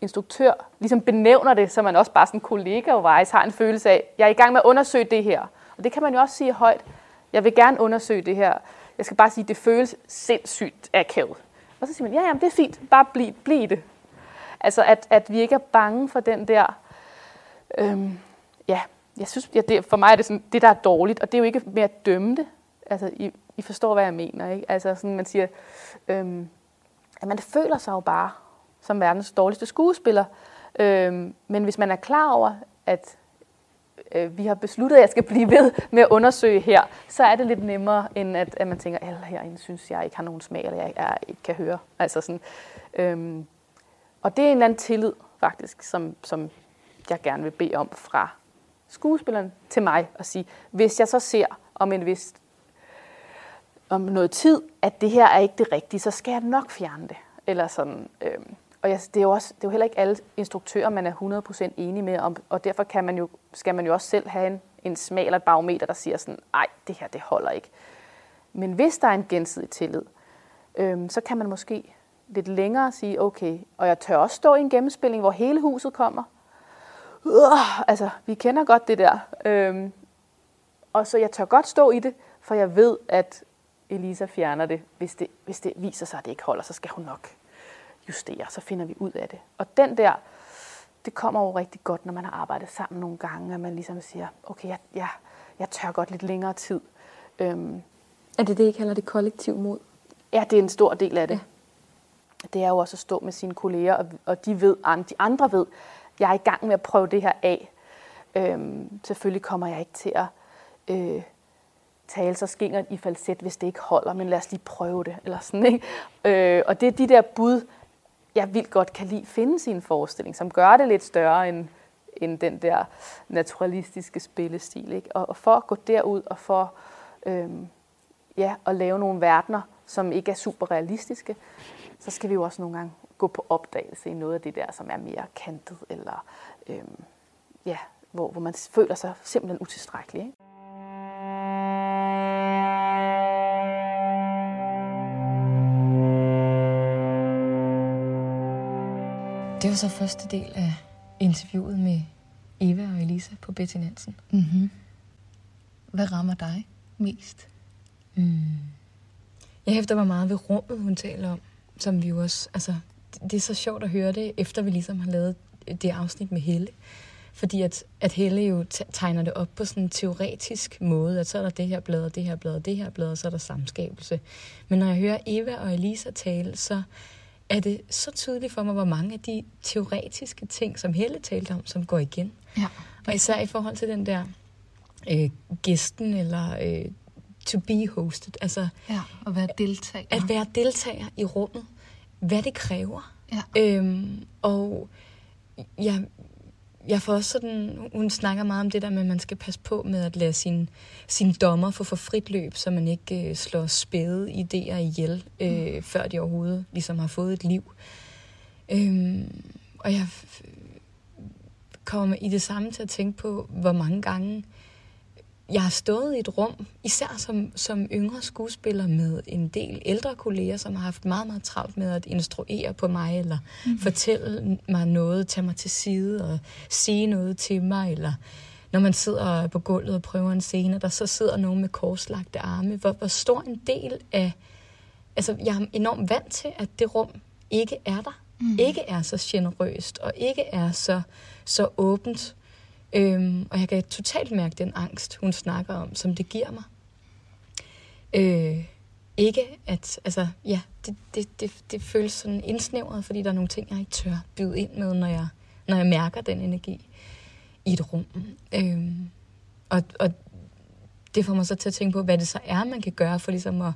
Speaker 3: instruktør ligesom benævner det, så man også bare sådan kollega-wise har en følelse af, jeg er i gang med at undersøge det her, Og det kan man jo også sige højt. Jeg vil gerne undersøge det her. Jeg skal bare sige, det føles sindssygt akavet. Og så siger man, ja, jamen, det er fint, bare bliv, bliv det. Altså, at, at vi ikke er bange for den der, øhm, ja, jeg synes, ja, det, for mig er det sådan, det, der er dårligt, og det er jo ikke med at dømme det. Altså, I, I forstår, hvad jeg mener, ikke? Altså, sådan, man siger, øhm, at man føler sig jo bare som verdens dårligste skuespiller. Øhm, men hvis man er klar over, at øh, vi har besluttet, at jeg skal blive ved med at undersøge her, så er det lidt nemmere, end at, at man tænker, at alle herinde synes, jeg ikke har nogen smag, eller jeg, jeg ikke kan høre. Altså sådan, øhm, og det er en eller anden tillid, faktisk, som, som jeg gerne vil bede om fra skuespilleren til mig, og sige, hvis jeg så ser om en vis om noget tid, at det her er ikke det rigtige, så skal jeg nok fjerne det. Eller sådan, øhm, og jeg, det, er jo også, det er jo heller ikke alle instruktører, man er 100% enig med, om, og derfor kan man jo, skal man jo også selv have en, en smal eller et barometer, der siger sådan, nej, det her, det holder ikke. Men hvis der er en gensidig tillid, øhm, så kan man måske lidt længere sige, okay, og jeg tør også stå i en gennemspilling, hvor hele huset kommer. Uh, altså, vi kender godt det der. Øhm, og så jeg tør godt stå i det, for jeg ved, at Elisa fjerner det. Hvis det, hvis det viser sig, at det ikke holder, så skal hun nok justere, så finder vi ud af det. Og den der, det kommer jo rigtig godt, når man har arbejdet sammen nogle gange, at man ligesom siger, okay, jeg, jeg, jeg tør godt lidt længere tid. Øhm,
Speaker 6: er det det, I kalder det kollektiv mod?
Speaker 3: Ja, det er en stor del af det. Ja. Det er jo også at stå med sine kolleger, og, og de ved, de andre ved, jeg er i gang med at prøve det her af. Øhm, selvfølgelig kommer jeg ikke til at øh, tale så skingert i falset, hvis det ikke holder, men lad os lige prøve det. Eller sådan, ikke? Øh, og det er de der bud, jeg vildt godt kan lide finde sin forestilling, som gør det lidt større end, end den der naturalistiske spillestil. Ikke? Og, og for at gå derud og for øhm, ja, at lave nogle verdener, som ikke er super realistiske, så skal vi jo også nogle gange gå på opdagelse i noget af det der, som er mere kantet, eller øhm, ja, hvor, hvor man føler sig simpelthen utilstrækkelig. Ikke?
Speaker 2: Det var så første del af interviewet med Eva og Elisa på Betty Nansen.
Speaker 1: Mm-hmm. Hvad rammer dig mest?
Speaker 2: Mm. Jeg hæfter mig meget ved rummet, hun taler om, som vi jo også, altså, det er så sjovt at høre det, efter vi ligesom har lavet det afsnit med Helle. Fordi at, at Helle jo tegner det op på sådan en teoretisk måde, at så er der det her blad, og det her blad, og det her blad, og så er der samskabelse. Men når jeg hører Eva og Elisa tale, så er det så tydeligt for mig, hvor mange af de teoretiske ting, som Helle talte om, som går igen.
Speaker 1: Ja.
Speaker 2: Og især i forhold til den der øh, gæsten, eller øh, to be hosted. Altså,
Speaker 1: ja, at være deltager.
Speaker 2: At være deltager i rummet. Hvad det kræver.
Speaker 1: Ja.
Speaker 2: Øhm, og jeg, jeg får også sådan, hun snakker meget om det der med, at man skal passe på med at lade sin, sin dommer få for frit løb, så man ikke øh, slår spæde idéer ihjel, øh, mm. før de overhovedet ligesom har fået et liv. Øhm, og jeg kommer i det samme til at tænke på, hvor mange gange jeg har stået i et rum, især som, som yngre skuespiller med en del ældre kolleger, som har haft meget, meget travlt med at instruere på mig, eller mm. fortælle mig noget, tage mig til side og sige noget til mig, eller når man sidder på gulvet og prøver en scene, der så sidder nogen med korslagte arme. Hvor, hvor stor en del af... Altså, jeg er enormt vant til, at det rum ikke er der. Mm. Ikke er så generøst, og ikke er så, så åbent Øhm, og jeg kan totalt mærke den angst, hun snakker om, som det giver mig. Øh, ikke at, altså, ja, det, det, det, det føles sådan indsnævret, fordi der er nogle ting, jeg ikke tør byde ind med, når jeg, når jeg mærker den energi i et rum. Øhm, og, og det får mig så til at tænke på, hvad det så er, man kan gøre for ligesom at,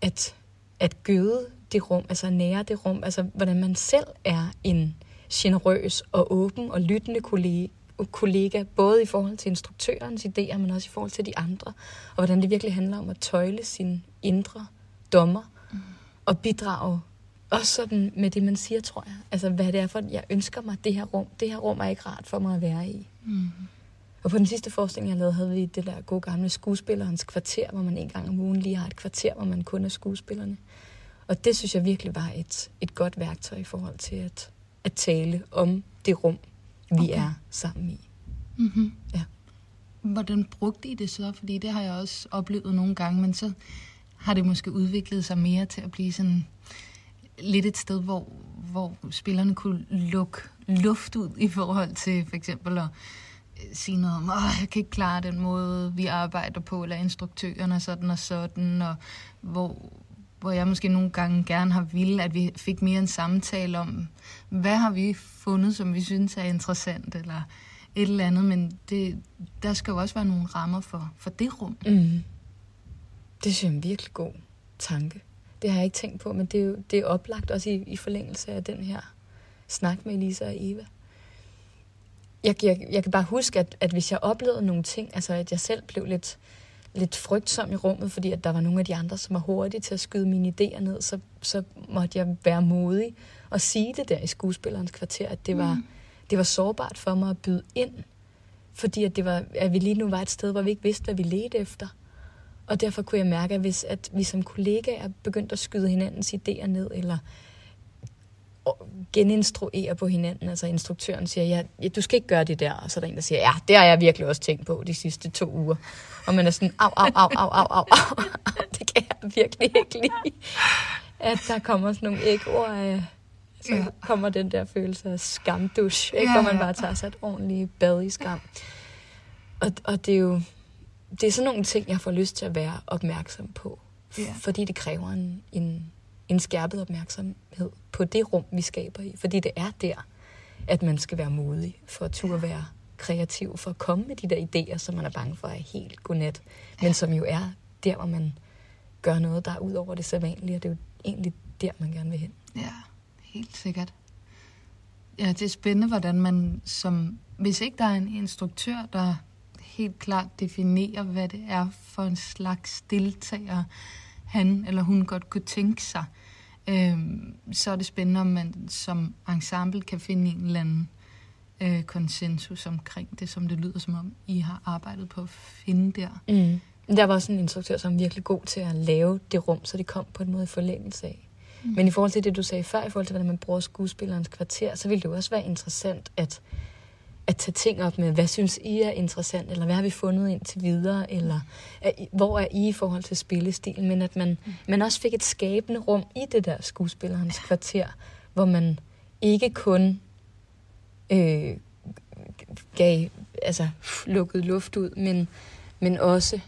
Speaker 2: at, at gøde det rum, altså nære det rum, altså hvordan man selv er en generøs og åben og lyttende kollega, kollega, både i forhold til instruktørens idéer, men også i forhold til de andre, og hvordan det virkelig handler om at tøjle sin indre dommer, mm. og bidrage også sådan med det, man siger, tror jeg. Altså, hvad det er for, jeg ønsker mig det her rum. Det her rum er ikke rart for mig at være i. Mm. Og på den sidste forestilling, jeg lavede, havde vi det der gode gamle skuespillerens kvarter, hvor man en gang om ugen lige har et kvarter, hvor man kun er skuespillerne. Og det synes jeg virkelig var et, et godt værktøj i forhold til at, at tale om det rum, vi okay. er sammen i.
Speaker 1: Mm-hmm.
Speaker 2: Ja.
Speaker 1: hvordan brugte I det så? Fordi det har jeg også oplevet nogle gange, men så har det måske udviklet sig mere til at blive sådan lidt et sted, hvor, hvor spillerne kunne lukke luft ud i forhold til for eksempel at sige noget om, at jeg kan ikke klare den måde, vi arbejder på, eller instruktørerne sådan og sådan, og hvor, hvor jeg måske nogle gange gerne har ville, at vi fik mere en samtale om, hvad har vi fundet, som vi synes er interessant, eller et eller andet, men det, der skal jo også være nogle rammer for, for det rum.
Speaker 2: Mm. Det synes jeg er en virkelig god tanke. Det har jeg ikke tænkt på, men det er jo det er oplagt også i, i forlængelse af den her snak med Elisa og Eva. Jeg, jeg, jeg kan bare huske, at, at hvis jeg oplevede nogle ting, altså at jeg selv blev lidt, lidt frygtsom i rummet, fordi at der var nogle af de andre, som var hurtige til at skyde mine idéer ned, så, så måtte jeg være modig og sige det der i skuespillerens kvarter, at det var, mm. det var sårbart for mig at byde ind, fordi at, det var, at vi lige nu var et sted, hvor vi ikke vidste, hvad vi ledte efter. Og derfor kunne jeg mærke, at hvis at vi som kollegaer begyndte at skyde hinandens idéer ned, eller geninstruere på hinanden. Altså instruktøren siger, ja, ja, du skal ikke gøre det der. Og så er der en, der siger, ja, det har jeg virkelig også tænkt på de sidste to uger. Og man er sådan, au, au, au, au, au, au, au. Det kan jeg virkelig ikke lide. At der kommer sådan nogle ægord af, så ja. kommer den der følelse af skamdusch, ikke? Ja, ja. hvor man bare tager sig et ordentligt bad i skam. Og, og det er jo det er sådan nogle ting, jeg får lyst til at være opmærksom på. Ja. Fordi det kræver en, en, en skærpet opmærksomhed på det rum, vi skaber i. Fordi det er der, at man skal være modig for at turde være kreativ, for at komme med de der idéer, som man er bange for er helt godnat, men som jo er der, hvor man gør noget, der er ud over det sædvanlige, og det er jo egentlig der, man gerne vil hen.
Speaker 1: Ja, helt sikkert. Ja, det er spændende, hvordan man som, hvis ikke der er en instruktør, der helt klart definerer, hvad det er for en slags deltager, han eller hun godt kunne tænke sig, øh, så er det spændende, om man som ensemble kan finde en eller anden øh, konsensus omkring det, som det lyder som om, I har arbejdet på at finde der.
Speaker 2: Mm. Der var også en instruktør, som er virkelig god til at lave det rum, så det kom på en måde i forlængelse af. Mm. Men i forhold til det, du sagde før, i forhold til, hvordan man bruger skuespillerens kvarter, så ville det jo også være interessant, at at tage ting op med, hvad synes I er interessant, eller hvad har vi fundet indtil videre, eller er, hvor er I i forhold til spillestilen, men at man, man også fik et skabende rum i det der skuespillerens kvarter, hvor man ikke kun øh, gav, altså lukket luft ud, men, men også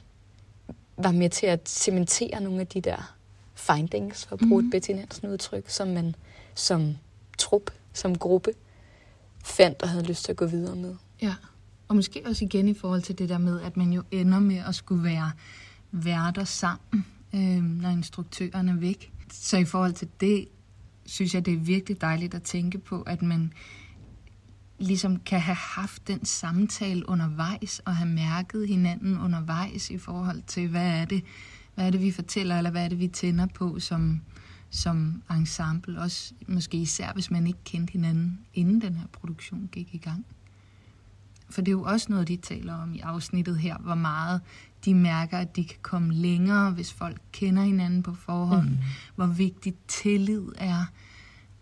Speaker 2: var med til at cementere nogle af de der findings, for at bruge mm. et Betty Nansen udtryk, som man som trup, som gruppe, fandt og havde lyst til at gå videre med.
Speaker 1: Ja, og måske også igen i forhold til det der med, at man jo ender med at skulle være værter sammen, øh, når instruktøren er væk. Så i forhold til det, synes jeg, det er virkelig dejligt at tænke på, at man ligesom kan have haft den samtale undervejs, og have mærket hinanden undervejs i forhold til, hvad er det, hvad er det vi fortæller, eller hvad er det, vi tænder på som, som ensemble, også måske især hvis man ikke kendte hinanden, inden den her produktion gik i gang. For det er jo også noget, de taler om i afsnittet her, hvor meget de mærker, at de kan komme længere, hvis folk kender hinanden på forhånd, mm. hvor vigtigt tillid er,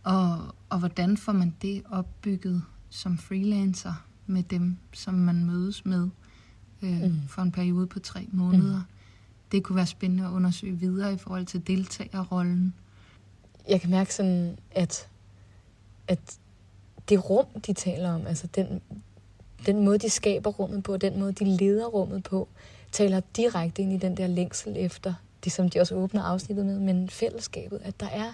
Speaker 1: og, og hvordan får man det opbygget som freelancer med dem, som man mødes med øh, mm. for en periode på tre måneder. Mm. Det kunne være spændende at undersøge videre i forhold til deltagerrollen
Speaker 2: jeg kan mærke sådan, at, at det rum, de taler om, altså den, den måde, de skaber rummet på, den måde, de leder rummet på, taler direkte ind i den der længsel efter, det som de også åbner afsnittet med, men fællesskabet, at der er,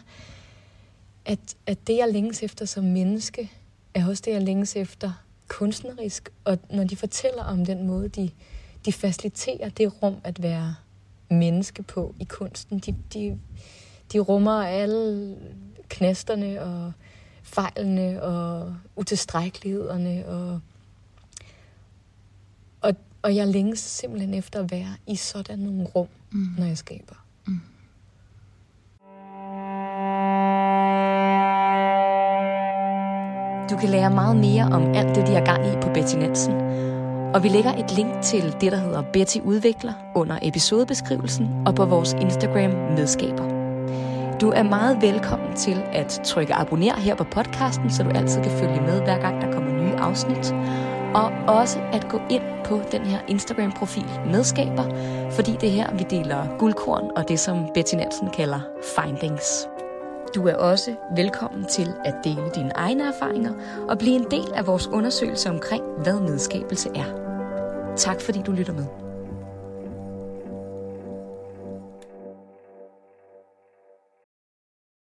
Speaker 2: at, at det, jeg længes efter som menneske, er også det, jeg længes efter kunstnerisk. Og når de fortæller om den måde, de, de faciliterer det rum at være menneske på i kunsten, de, de, de rummer alle knasterne og fejlene og utilstrækkelighederne. Og, og, og jeg længes simpelthen efter at være i sådan nogle rum, mm. når jeg skaber. Mm.
Speaker 4: Du kan lære meget mere om alt det, de har gang i på Betty Nielsen. Og vi lægger et link til det, der hedder Betty Udvikler under episodebeskrivelsen og på vores Instagram medskaber. Du er meget velkommen til at trykke abonner her på podcasten, så du altid kan følge med, hver gang der kommer nye afsnit. Og også at gå ind på den her Instagram-profil Medskaber, fordi det er her, vi deler guldkorn og det, som Betty Nansen kalder findings. Du er også velkommen til at dele dine egne erfaringer og blive en del af vores undersøgelse omkring, hvad medskabelse er. Tak fordi du lytter med.